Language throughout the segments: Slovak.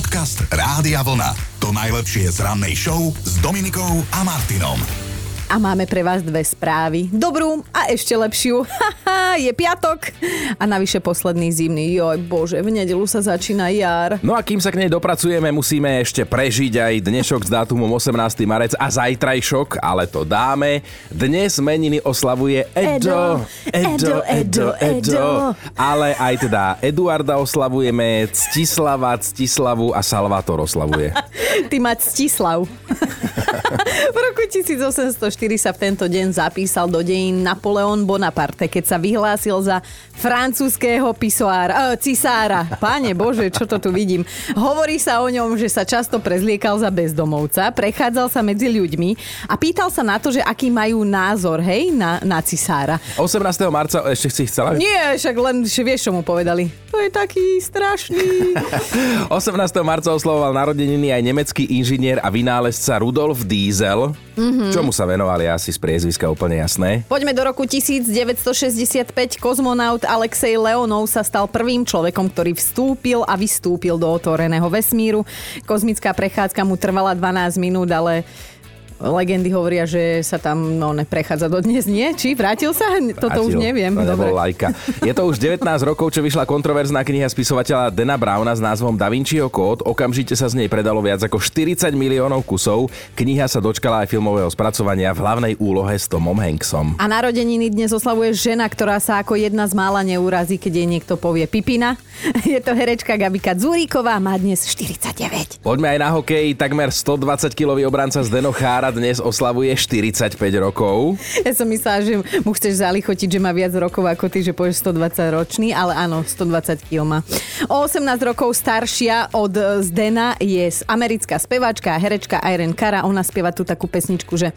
Podcast Rádia Vlna. To najlepšie z rannej show s Dominikou a Martinom. A máme pre vás dve správy. Dobrú a ešte lepšiu. Je piatok. A navyše posledný zimný. Joj, bože, v nedelu sa začína jar. No a kým sa k nej dopracujeme, musíme ešte prežiť aj dnešok s dátumom 18. marec a zajtrajšok, ale to dáme. Dnes meniny oslavuje Edo. Edo, Edo, Edo. Ale aj teda Eduarda oslavujeme, Ctislava, Ctislavu a Salvator oslavuje. Ty mať Stislav. v roku 1804 sa v tento deň zapísal do dejín Napoleon Bonaparte, keď sa vyhlásil za francúzského pisoára, e, cisára. Páne Bože, čo to tu vidím. Hovorí sa o ňom, že sa často prezliekal za bezdomovca, prechádzal sa medzi ľuďmi a pýtal sa na to, že aký majú názor, hej, na, na cisára. 18. marca ešte si chcela... Nie, však len, že vieš, čo mu povedali. To je taký strašný. 18. marca oslavoval narodeniny aj nemecký inžinier a vynálezca Rudolf Diesel. Mm-hmm. Čomu sa venovali asi z priezviska úplne jasné. Poďme do roku 1965. Kozmonaut Alexej Leonov sa stal prvým človekom, ktorý vstúpil a vystúpil do otvoreného vesmíru. Kozmická prechádzka mu trvala 12 minút, ale legendy hovoria, že sa tam no, neprechádza do dnes, nie? Či vrátil sa? Toto už neviem. To Dobre. lajka. Je to už 19 rokov, čo vyšla kontroverzná kniha spisovateľa Dena Browna s názvom Da Vinciho kód. Okamžite sa z nej predalo viac ako 40 miliónov kusov. Kniha sa dočkala aj filmového spracovania v hlavnej úlohe s Tomom Hanksom. A narodeniny dnes oslavuje žena, ktorá sa ako jedna z mála neurazí, keď jej niekto povie Pipina. Je to herečka Gabika Zuríková, má dnes 49. Poďme aj na hokej. Takmer 120-kilový obranca Zdeno Dnes oslavuje 45 rokov. Ja som myslela, že mu chceš zalichotiť, že má viac rokov ako ty, že povieš 120 ročný, ale áno, 120 kg má. O 18 rokov staršia od Zdena je americká speváčka a herečka Irene Cara. Ona spieva tú takú pesničku, že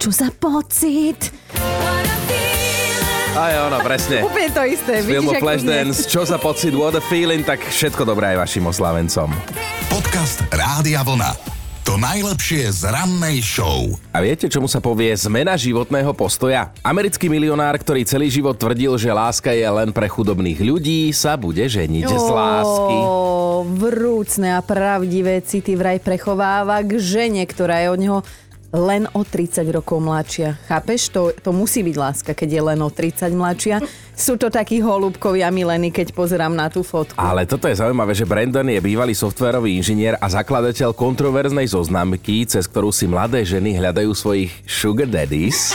čo za pocit? Aj ono, presne. Úplne to isté. Z filmu Flashdance, čo za pocit, what a feeling, tak všetko dobré aj vašim oslavencom. Podcast Rádia Vlna. To najlepšie z rannej show. A viete, čomu sa povie zmena životného postoja? Americký milionár, ktorý celý život tvrdil, že láska je len pre chudobných ľudí, sa bude ženiť z lásky. Vrúcne a pravdivé city vraj prechováva k žene, ktorá je od neho len o 30 rokov mladšia. Chápeš? To, to musí byť láska, keď je len o 30 mladšia. Sú to takí holúbkovia milení, keď pozerám na tú fotku. Ale toto je zaujímavé, že Brandon je bývalý softwarový inžinier a zakladateľ kontroverznej zoznamky, cez ktorú si mladé ženy hľadajú svojich sugar daddies.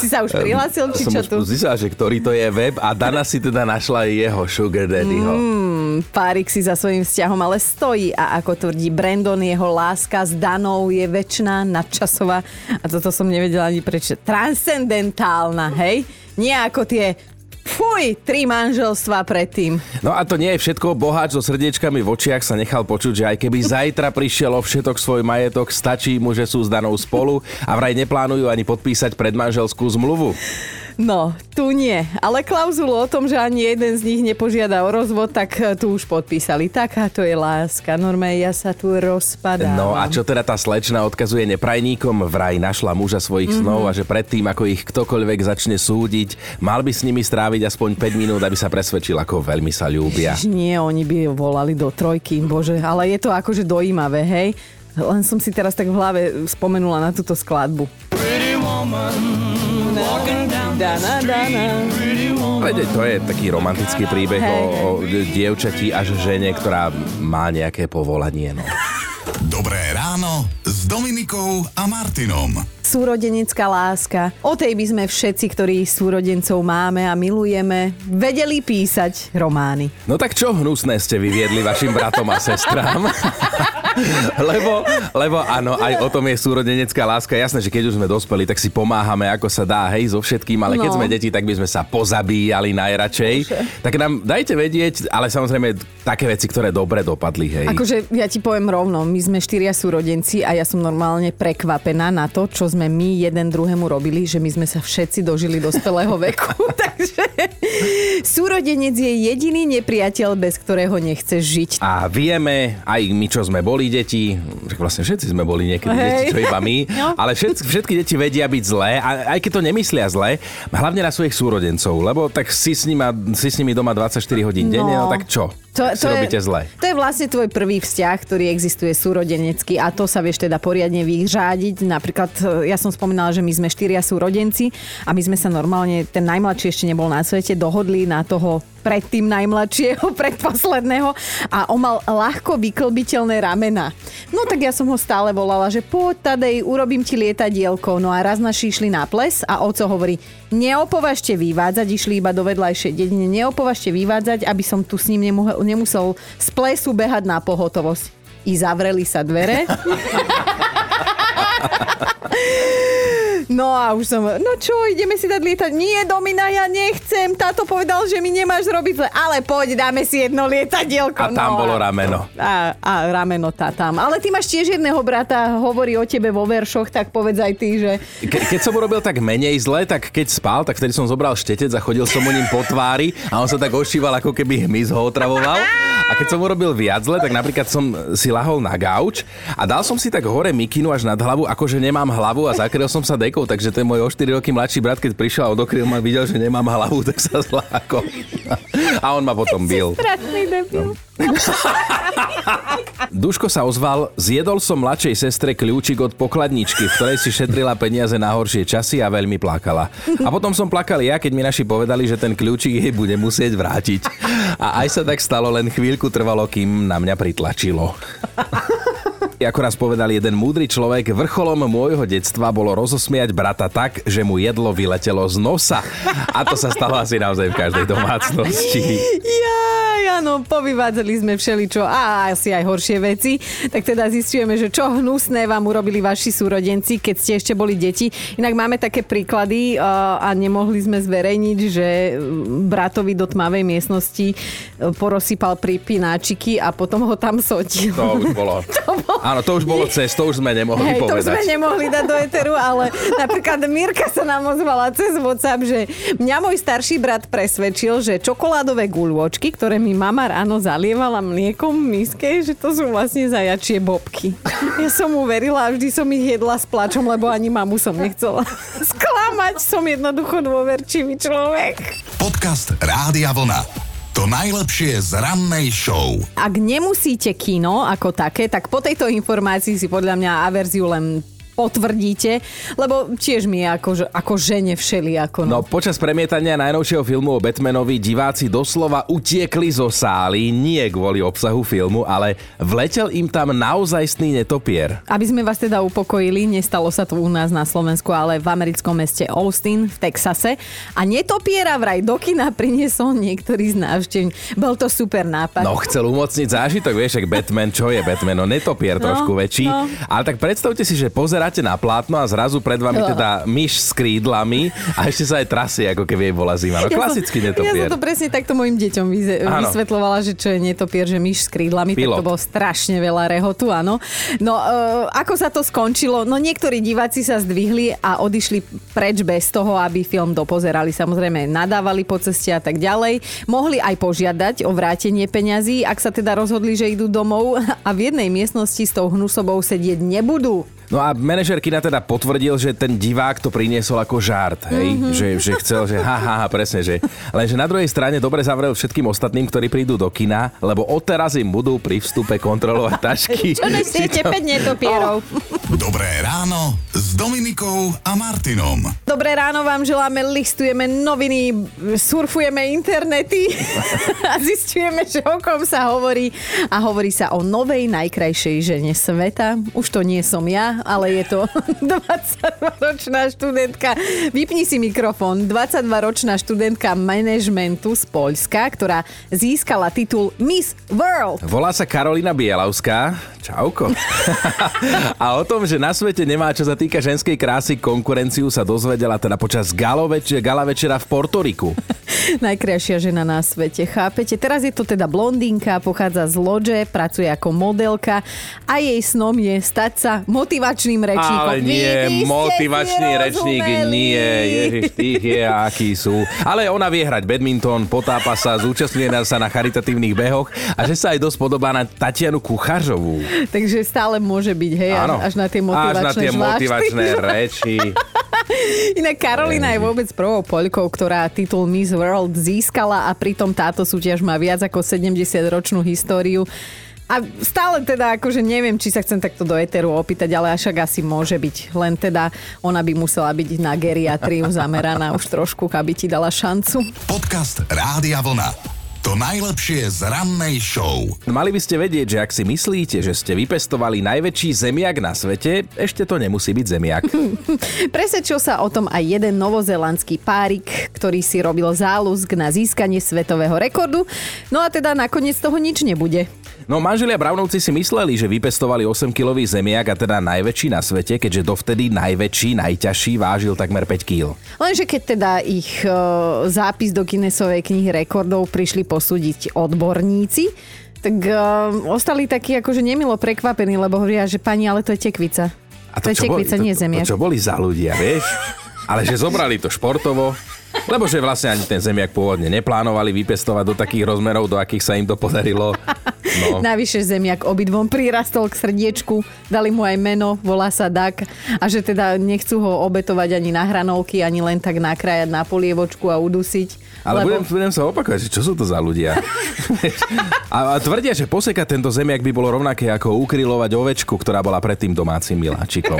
Si sa už prihlásil, či Som čo tu? zistila, že ktorý to je web a Dana si teda našla jeho sugar daddyho. Mm, párik si za svojím vzťahom ale stojí a ako tvrdí Brandon, jeho láska s Danou je väčšiná, nadčasová a toto som nevedela ani prečo. Transcendentálna, hej? Nie ako tie Fuj, tri manželstva predtým. No a to nie je všetko. Boháč so srdiečkami v očiach sa nechal počuť, že aj keby zajtra prišiel o všetok svoj majetok, stačí mu, že sú s Danou spolu a vraj neplánujú ani podpísať predmanželskú zmluvu. No, tu nie. Ale klauzulu o tom, že ani jeden z nich nepožiada o rozvod, tak eh, tu už podpísali. Taká to je láska. Normálne ja sa tu rozpadávam. No a čo teda tá slečna odkazuje neprajníkom? Vraj našla muža svojich Mhm. snov a že predtým, ako ich ktokoľvek začne súdiť, mal by s nimi stráviť aspoň 5 minút, aby sa presvedčil, ako veľmi sa ľúbia. Ježiš, Nie, oni by volali do trojky, bože, ale je to akože dojímavé, hej? Len som si teraz tak v hlave spomenula na túto skladbu. Dana, dana. Veď to je taký romantický príbeh Hej, o, o dievčati až žene, ktorá má nejaké povolanie. No. Dobré ráno s Dominikou a Martinom. Súrodenecká láska. O tej by sme všetci, ktorí súrodencov máme a milujeme, vedeli písať romány. no tak čo hnusné ste vyviedli vašim bratom a sestrám? lebo, lebo áno, aj o tom je súrodenecká láska. Jasné, že keď už sme dospeli, tak si pomáhame ako sa dá, hej, so všetkým, ale keď No. sme deti, tak by sme sa pozabíjali najradšej. Tak nám dajte vedieť, ale samozrejme také veci, ktoré dobre dopadli, hej. Akože ja ti poviem rovno, my sme štyria súrodenci a ja som normálne prekvapená na to, čo sme my jeden druhému robili, že my sme sa všetci dožili dospelého veku. Takže súrodenec je jediný nepriateľ, bez ktorého nechceš žiť. A vieme, aj my, čo sme boli deti, vlastne všetci sme boli niekedy Hej. deti, čo iba my, No. ale všetky, všetky deti vedia byť zlé, a aj keď to nemyslia zlé, hlavne na svojich súrodencov, lebo tak si s, nima, si s nimi doma 24 hodín denne, No. no tak čo? To, si robíte zle. To je vlastne tvoj prvý vzťah, ktorý existuje súrodenecký a to sa vieš teda poriadne vyřádiť. Napríklad, e, ja som spomínala, že my sme štyria súrodenci a my sme sa normálne, ten najmladší ešte nebol na svete, dohodli na toho predtým najmladšieho, predposledného a on mal ľahko vyklbiteľné ramena. No tak ja som ho stále volala, že poď Tadej, urobím ti lietadielko. No a raz naši išli na ples a oco hovorí, neopovažte vyvádzať, išli iba do vedľajšej dedine, neopovažte vyvádzať, aby som tu s ním nemusel, nemusel z plesu behať na pohotovosť. I zavreli sa dvere. No a už som, no čo, ideme si dať lietať? Nie, Domina, ja nechcem. Táto povedal, že mi nemáš robiť zle. Ale poď, dáme si jedno lietadielko. A tam no, bolo rameno. A, a rameno tá tam. Ale ty máš tiež jedného brata, hovorí o tebe vo veršoch, tak povedz aj ty, že... Ke, keď som urobil tak menej zle, tak keď spal, tak vtedy som zobral štetec a chodil som mu ním po tvári a on sa tak ošíval, ako keby hmyz ho otravoval. A keď som urobil viac zle, tak napríklad som si lahol na gauč a dal som si tak hore mikinu až nad hlavu, akože nemám hlavu a zakryl som sa dekou, takže ten môj o 4 roky mladší brat, keď prišiel a odokryl ma, videl, že nemám hlavu, tak sa zlákol. A on ma potom bil. No. Duško sa ozval, zjedol som mladšej sestre kľúčik od pokladničky, v ktorej si šetrila peniaze na horšie časy a veľmi plakala. A potom som plakal ja, keď mi naši povedali, že ten kľúčik jej bude musieť vrátiť. A aj sa tak stalo, len chvíľku trvalo, kým na mňa pritlačilo. Ako raz povedal jeden múdry človek, vrcholom môjho detstva bolo rozosmiať brata tak, že mu jedlo vyletelo z nosa. A to sa stalo asi naozaj v každej domácnosti. Ja, áno, povyvádzali sme všeličo a asi aj horšie veci. Tak teda zistujeme, že čo hnusné vám urobili vaši súrodenci, keď ste ešte boli deti. Inak máme také príklady a nemohli sme zverejniť, že bratovi do tmavej miestnosti uh, porozsypal pripináčiky a potom ho tam sotil. To už bolo. to bolo Áno, to už bolo cez, to už sme nemohli Hej, povedať. to sme nemohli dať do eteru, ale napríklad Mirka sa nám ozvala cez WhatsApp, že mňa môj starší brat presvedčil, že čokoládové guľôčky, ktoré mi mama ráno zalievala mliekom v miske, že to sú vlastne zajačie bobky. Ja som mu verila a vždy som ich jedla s plačom, lebo ani mamu som nechcela sklamať. Som jednoducho dôverčivý človek. Podcast Rádia Vlna. To najlepšie z rannej show. Ak nemusíte kino ako také, tak po tejto informácii si podľa mňa averziu len potvrdíte, lebo tiež mi je ako, ako žene všeli. No. no počas premietania najnovšieho filmu o Batmanovi diváci doslova utiekli zo sály, nie kvôli obsahu filmu, ale vletel im tam naozajstný netopier. Aby sme vás teda upokojili, nestalo sa to u nás na Slovensku, ale v americkom meste Austin v Texase a netopiera vraj do kina priniesol niektorý z návštevníkov. Bol to super nápad. No chcel umocniť zážitok, vieš, ak Batman, čo je Batman? No netopier no, trošku väčší. No. Ale tak predstavte si, že pozerať pozeráte na plátno a zrazu pred vami teda myš s krídlami a ešte sa aj trasie, ako keby jej bola zima. No, ja netopier. Ja som to presne takto mojim deťom vysvetlovala, že čo je netopier, že myš s krídlami, Pilot. tak to bolo strašne veľa rehotu, áno. No, uh, ako sa to skončilo? No niektorí diváci sa zdvihli a odišli preč bez toho, aby film dopozerali. Samozrejme, nadávali po ceste a tak ďalej. Mohli aj požiadať o vrátenie peňazí, ak sa teda rozhodli, že idú domov a v jednej miestnosti s tou hnusobou sedieť nebudú. No a manažer kina teda potvrdil, že ten divák to priniesol ako žart, hej? Mm-hmm. Že, že chcel, že ha, ha, ha, presne, že... Lenže na druhej strane dobre zavrel všetkým ostatným, ktorí prídu do kina, lebo odteraz im budú pri vstupe kontrolovať tašky. Čo nesiete to... 5 netopierov. Dobré ráno s Dominikou a Martinom. Dobré ráno vám želáme, listujeme noviny, surfujeme internety a zistujeme, že o kom sa hovorí. A hovorí sa o novej najkrajšej žene sveta. Už to nie som ja, ale je to 22-ročná študentka. Vypni si mikrofón. 22-ročná študentka manažmentu z Poľska, ktorá získala titul Miss World. Volá sa Karolina Bielavská. Čauko. a o tom, že na svete nemá, čo sa týka ženskej krásy, konkurenciu sa dozvedela teda počas gala, gala večera v Portoriku. Najkrajšia žena na svete, chápete? Teraz je to teda blondínka, pochádza z Lodže, pracuje ako modelka a jej snom je stať sa motivačným rečníkom. Ale nie, Vy, motivačný rečník nie, ježiš, tých je, akí sú. Ale ona vie hrať badminton, potápa sa, zúčastňuje sa na charitatívnych behoch a že sa aj dosť podobá na Tatianu Kuchařovú. Takže stále môže byť, hej, Áno. až na tie motivačné Až na tie motivačné reči. Inak Karolina je vôbec prvou poľkou, ktorá titul Miss World získala a pritom táto súťaž má viac ako 70-ročnú históriu. A stále teda akože neviem, či sa chcem takto do Eteru opýtať, ale však asi môže byť. Len teda ona by musela byť na geriatriu zameraná už trošku, aby ti dala šancu. Podcast Rádia Vlna. To najlepšie z rannej show. Mali by ste vedieť, že ak si myslíte, že ste vypestovali najväčší zemiak na svete, ešte to nemusí byť zemiak. Presvedčil sa o tom aj jeden novozelandský párik, ktorý si robil záľusk na získanie svetového rekordu. No a teda nakoniec toho nič nebude. No manželia Brownovci si mysleli, že vypestovali 8-kilový zemiak a teda najväčší na svete, keďže dovtedy najväčší, najťažší vážil takmer 5 kg. Lenže keď teda ich e, zápis do Guinnessovej knihy rekordov prišli posúdiť odborníci, tak e, ostali takí akože nemilo prekvapení, lebo hovoria, že pani, ale to je tekvica. A to, to je tekvica, boli, nie to, zemiak. To, čo boli za ľudia, vieš? Ale že zobrali to športovo, lebo že vlastne ani ten zemiak pôvodne neplánovali vypestovať do takých rozmerov, do akých sa im to podarilo. No. Navyše zemiak obidvom prirastol k srdiečku, dali mu aj meno, volá sa Dak a že teda nechcú ho obetovať ani na hranolky, ani len tak nakrájať na polievočku a udusiť. Ale lebo... budem, budem sa opakovať, čo sú to za ľudia. a, a tvrdia, že posekať tento zemiak by bolo rovnaké ako ukrylovať ovečku, ktorá bola predtým domácim miláčikom.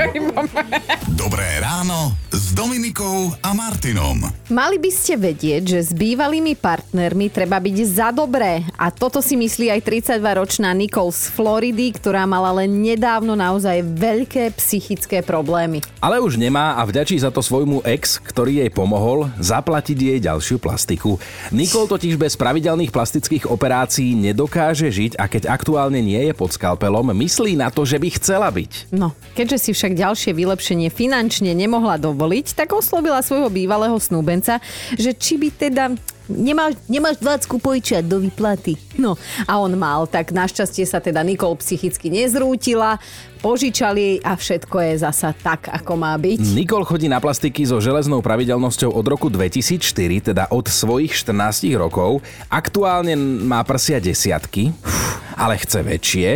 Dobré ráno s Dominikou a Martinom. Mali by ste vedieť, že s bývalými partnermi treba byť za dobré. A toto si myslí aj 32-ročná Nicole z Floridy, ktorá mala len nedávno naozaj veľké psychické problémy. Ale už nemá a vďačí za to svojmu ex, ktorý jej pomohol zaplatiť jej ďalšiu plastiku. Nicole totiž bez pravidelných plastických operácií nedokáže žiť a keď aktuálne nie je pod skalpelom, myslí na to, že by chcela byť. No, keďže si však ďalšie vylepšenie finančne nemohla dovoliť, tak oslovila svojho bývalého snúbenca, že či by teda nemáš, nemáš 20 pojičiať do výplaty. No a on mal, tak našťastie sa teda Nikol psychicky nezrútila, požičali a všetko je zasa tak, ako má byť. Nikol chodí na plastiky so železnou pravidelnosťou od roku 2004, teda od svojich 14 rokov. Aktuálne má prsia desiatky, ale chce väčšie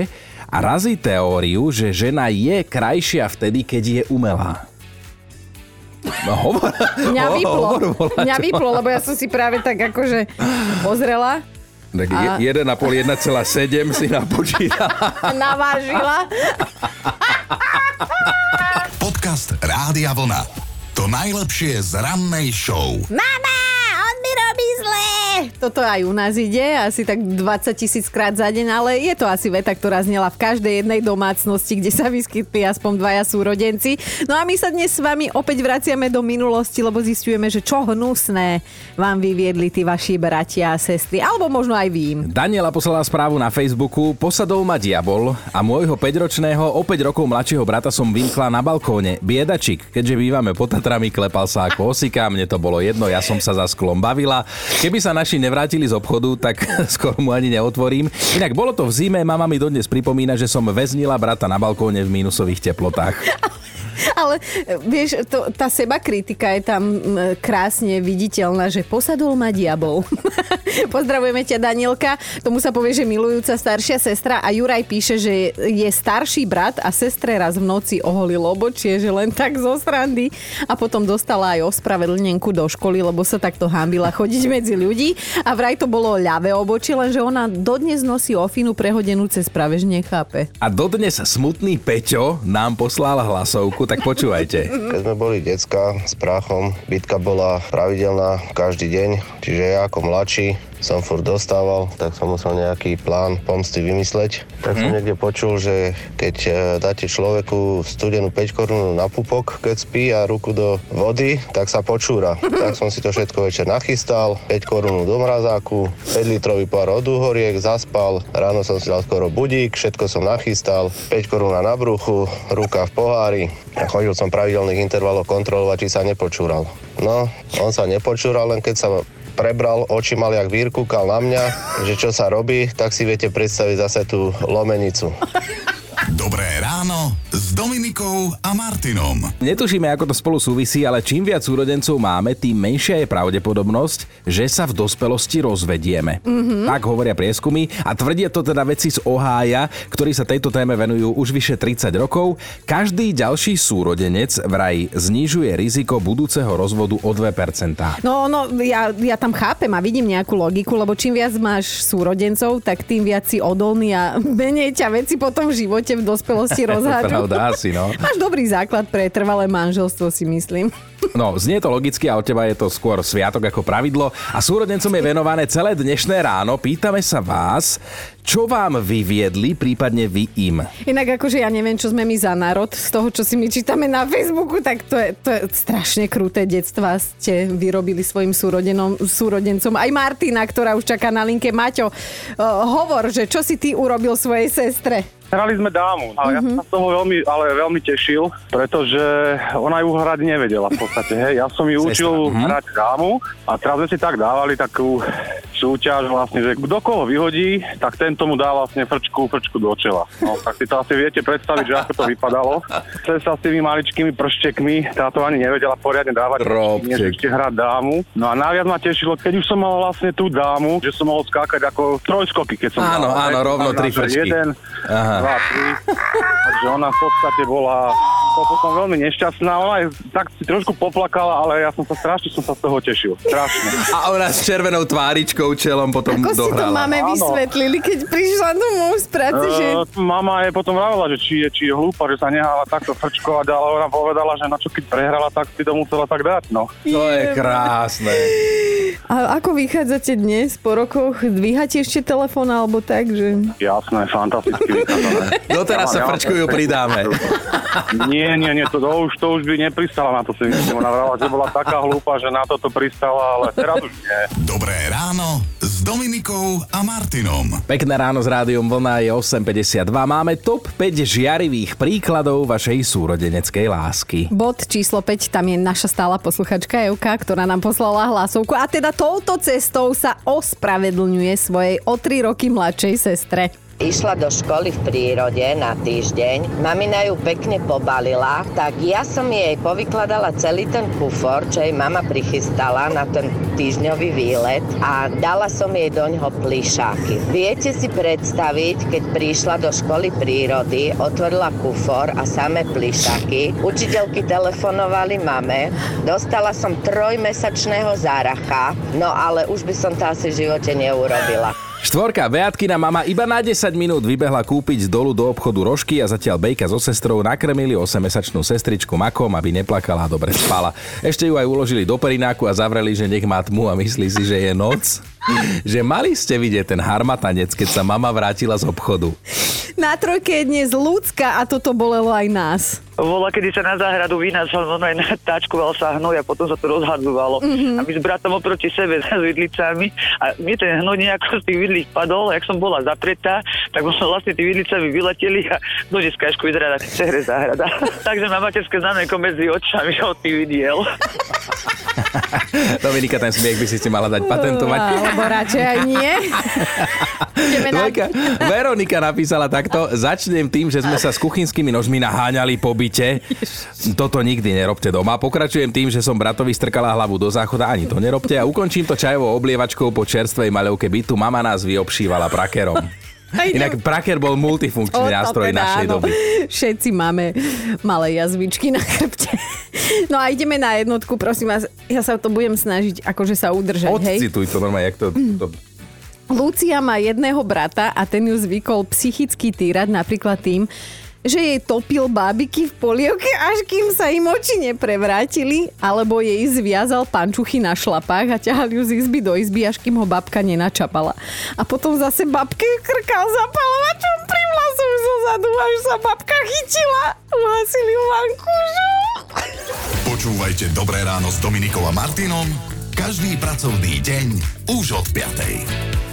a razí teóriu, že žena je krajšia vtedy, keď je umelá. No, hovor, Mňa vyplo. Hovor, hovor, Mňa vyplo, lebo ja som si práve tak akože pozrela. Tak a... 1,5, 1,7 si napočítala. Navážila. Podcast Rádia Vlna. To najlepšie z rannej show. Mama, toto aj u nás ide, asi tak 20 tisíc krát za deň, ale je to asi veta, ktorá znela v každej jednej domácnosti, kde sa vyskytli aspoň dvaja súrodenci. No a my sa dnes s vami opäť vraciame do minulosti, lebo zistujeme, že čo hnusné vám vyviedli tí vaši bratia a sestry, alebo možno aj vy im. Daniela poslala správu na Facebooku, posadol ma diabol a môjho 5-ročného, o 5 rokov mladšieho brata som vymkla na balkóne. Biedačik, keďže bývame pod Tatrami, klepal sa ako osika, mne to bolo jedno, ja som sa za sklom bavila. Keby sa naši nevrátili z obchodu, tak skoro mu ani neotvorím. Inak bolo to v zime, mama mi dodnes pripomína, že som väznila brata na balkóne v mínusových teplotách. Ale vieš, to, tá seba kritika je tam krásne viditeľná, že posadol ma diabol. Pozdravujeme ťa, Danielka. Tomu sa povie, že milujúca staršia sestra a Juraj píše, že je starší brat a sestre raz v noci oholil obočie, že len tak zo srandy a potom dostala aj ospravedlnenku do školy, lebo sa takto hambila chodiť medzi ľudí a vraj to bolo ľavé obočie, lenže ona dodnes nosí ofinu prehodenú cez pravež nechápe. A dodnes smutný Peťo nám poslal hlasovku, tak počúvajte. Keď sme boli decka s práchom, bitka bola pravidelná každý deň, čiže ja ako mladší som furt dostával, tak som musel nejaký plán pomsty vymysleť. Tak som mhm. niekde počul, že keď e, dáte človeku studenú 5 korunu na pupok, keď spí a ruku do vody, tak sa počúra. tak som si to všetko večer nachystal, 5 korunu do mrazáku, 5 litrový pár od úhoriek, zaspal, ráno som si dal skoro budík, všetko som nachystal, 5 korún na bruchu, ruka v pohári a chodil som pravidelných intervalov kontrolovať, či sa nepočúral. No, on sa nepočúral, len keď sa prebral, oči mal jak vír, kúkal na mňa, že čo sa robí, tak si viete predstaviť zase tú lomenicu. Ráno s Dominikou a Martinom. Netušíme, ako to spolu súvisí, ale čím viac súrodencov máme, tým menšia je pravdepodobnosť, že sa v dospelosti rozvedieme. Mm-hmm. Tak hovoria prieskumy a tvrdia to teda veci z Ohája, ktorí sa tejto téme venujú už vyše 30 rokov. Každý ďalší súrodenec vraj znižuje riziko budúceho rozvodu o 2%. No, no, ja, ja tam chápem a vidím nejakú logiku, lebo čím viac máš súrodencov, tak tým viac si odolný a menej ťa veci potom v živote v dospelosti rozhádžu. Pravda, asi, no. Máš dobrý základ pre trvalé manželstvo, si myslím. No, znie to logicky a od teba je to skôr sviatok ako pravidlo. A súrodencom je venované celé dnešné ráno. Pýtame sa vás, čo vám vyviedli, prípadne vy im. Inak akože ja neviem, čo sme my za národ. Z toho, čo si my čítame na Facebooku, tak to je, to je strašne kruté detstva ste vyrobili svojim súrodenom, súrodencom. Aj Martina, ktorá už čaká na linke. Maťo, uh, hovor, že čo si ty urobil svojej sestre? Hrali sme dámu, ale Mhm. ja som sa z toho veľmi, ale veľmi tešil, pretože ona ju hrať nevedela v podstate, hej. Ja som ju Sestra, učil mhm. hrať dámu a teraz sme si tak dávali takú súťaž vlastne, že kto koho vyhodí, tak ten tomu dá vlastne frčku, frčku do čela. No, tak si to asi viete predstaviť, že ako to vypadalo. Cez sa s tými maličkými prštekmi, táto ani nevedela poriadne dávať, než ešte hrať dámu. No a najviac ma tešilo, keď už som mal vlastne tú dámu, že som mohol skákať ako trojskoky, keď som Áno, dával, áno, rovno tri frčky. Jeden, Aha. dva, tri. Takže ona v podstate bola to potom veľmi nešťastná. Ona aj tak si trošku poplakala, ale ja som sa strašne som sa z toho tešil. Strašne. A ona s červenou tváričkou čelom potom Ako si to dohrala. máme vysvetlili, keď prišla domov z práce, že... Uh, mama je potom vravela, že či je, či je hlúpa, že sa nehala takto frčkovať, ale ona povedala, že na čo keď prehrala, tak si to musela tak dať, no. To je krásne. A ako vychádzate dnes po rokoch? Dvíhate ešte telefón alebo tak, že... Jasné, fantasticky vykladané. Doteraz sa Ja mám- frčkujú pridáme. Nie, nie, nie, to, to, už, to už by nepristala na to si myslím. Ona vravela, že bola taká hlúpa, že na toto pristala, ale teraz už nie. Dobré ráno Dominikou a Martinom. Pekné ráno s rádiom Vlna je 8.52. Máme top 5 žiarivých príkladov vašej súrodeneckej lásky. Bod číslo 5, tam je naša stála posluchačka Evka, ktorá nám poslala hlasovku a teda touto cestou sa ospravedlňuje svojej o 3 roky mladšej sestre. Išla do školy v prírode na týždeň, mamina ju pekne pobalila, tak ja som jej povykladala celý ten kufor, čo jej mama prichystala na ten týždňový výlet a dala som jej do ňoho plišáky. Viete si predstaviť, keď prišla do školy prírody, otvorila kufor a samé plišáky, učiteľky telefonovali mame, dostala som trojmesačného záracha, no ale už by som to asi v živote neurobila. Štvorka, Beatkina mama iba na 10 minút vybehla kúpiť z dolu do obchodu rožky a zatiaľ Bejka so sestrou nakrmili 8-mesačnú sestričku makom, aby neplakala a dobre spala. Ešte ju aj uložili do perináku a zavreli, že nech má tmu a myslí si, že je noc. že mali ste vidieť ten harmatanec, keď sa mama vrátila z obchodu. Na trojke je dnes ľudská a toto bolelo aj nás. Bola, kedy sa na záhradu vynášal, no aj táčkoval sa hnoj a potom sa to rozhadzovalo. Mm-hmm. A my s bratom oproti sebe s vidlicami a mi ten hnoj nejako z tých vidlíc padol, a jak som bola zapretá, tak som vlastne tí vidlicami vyleteli a no dneska ešku vyzerá na hre záhrada. Takže má materské znameko medzi očami, od tých vidiel. Dominika, ten smiech by si si mala dať patentovať. Alebo radšej aj nie. Dvojka. Veronika napísala takto. Začnem tým, že sme sa s kuchynskými nožmi naháňali po byte. Toto nikdy nerobte doma. Pokračujem tým, že som bratovi strkala hlavu do záchoda. Ani to nerobte. A ukončím to čajovou oblievačkou po čerstvej maľovke bytu. Mama nás vyobšívala prakerom. Idem- Inak praker bol multifunkčný O, nástroj teda našej áno. doby. Všetci máme malé jazvičky na chrbte. No a ideme na jednotku, prosím vás. Ja sa to budem snažiť akože sa udržať, hej? Odcituj to normálne, jak to, to Lucia má jedného brata a ten ju zvykol psychicky týrať napríklad tým, že jej topil bábiky v polievke, až kým sa im oči neprevrátili, alebo jej zviazal pančuchy na šlapách a ťahal ju z izby do izby, až kým ho babka nenačapala. A potom zase babke krkal zapalovačom pri vlasu zo zadu, až sa babka chytila. Uhasili ju. Počúvajte Dobré ráno s Dominikou a Martinom každý pracovný deň už od 5.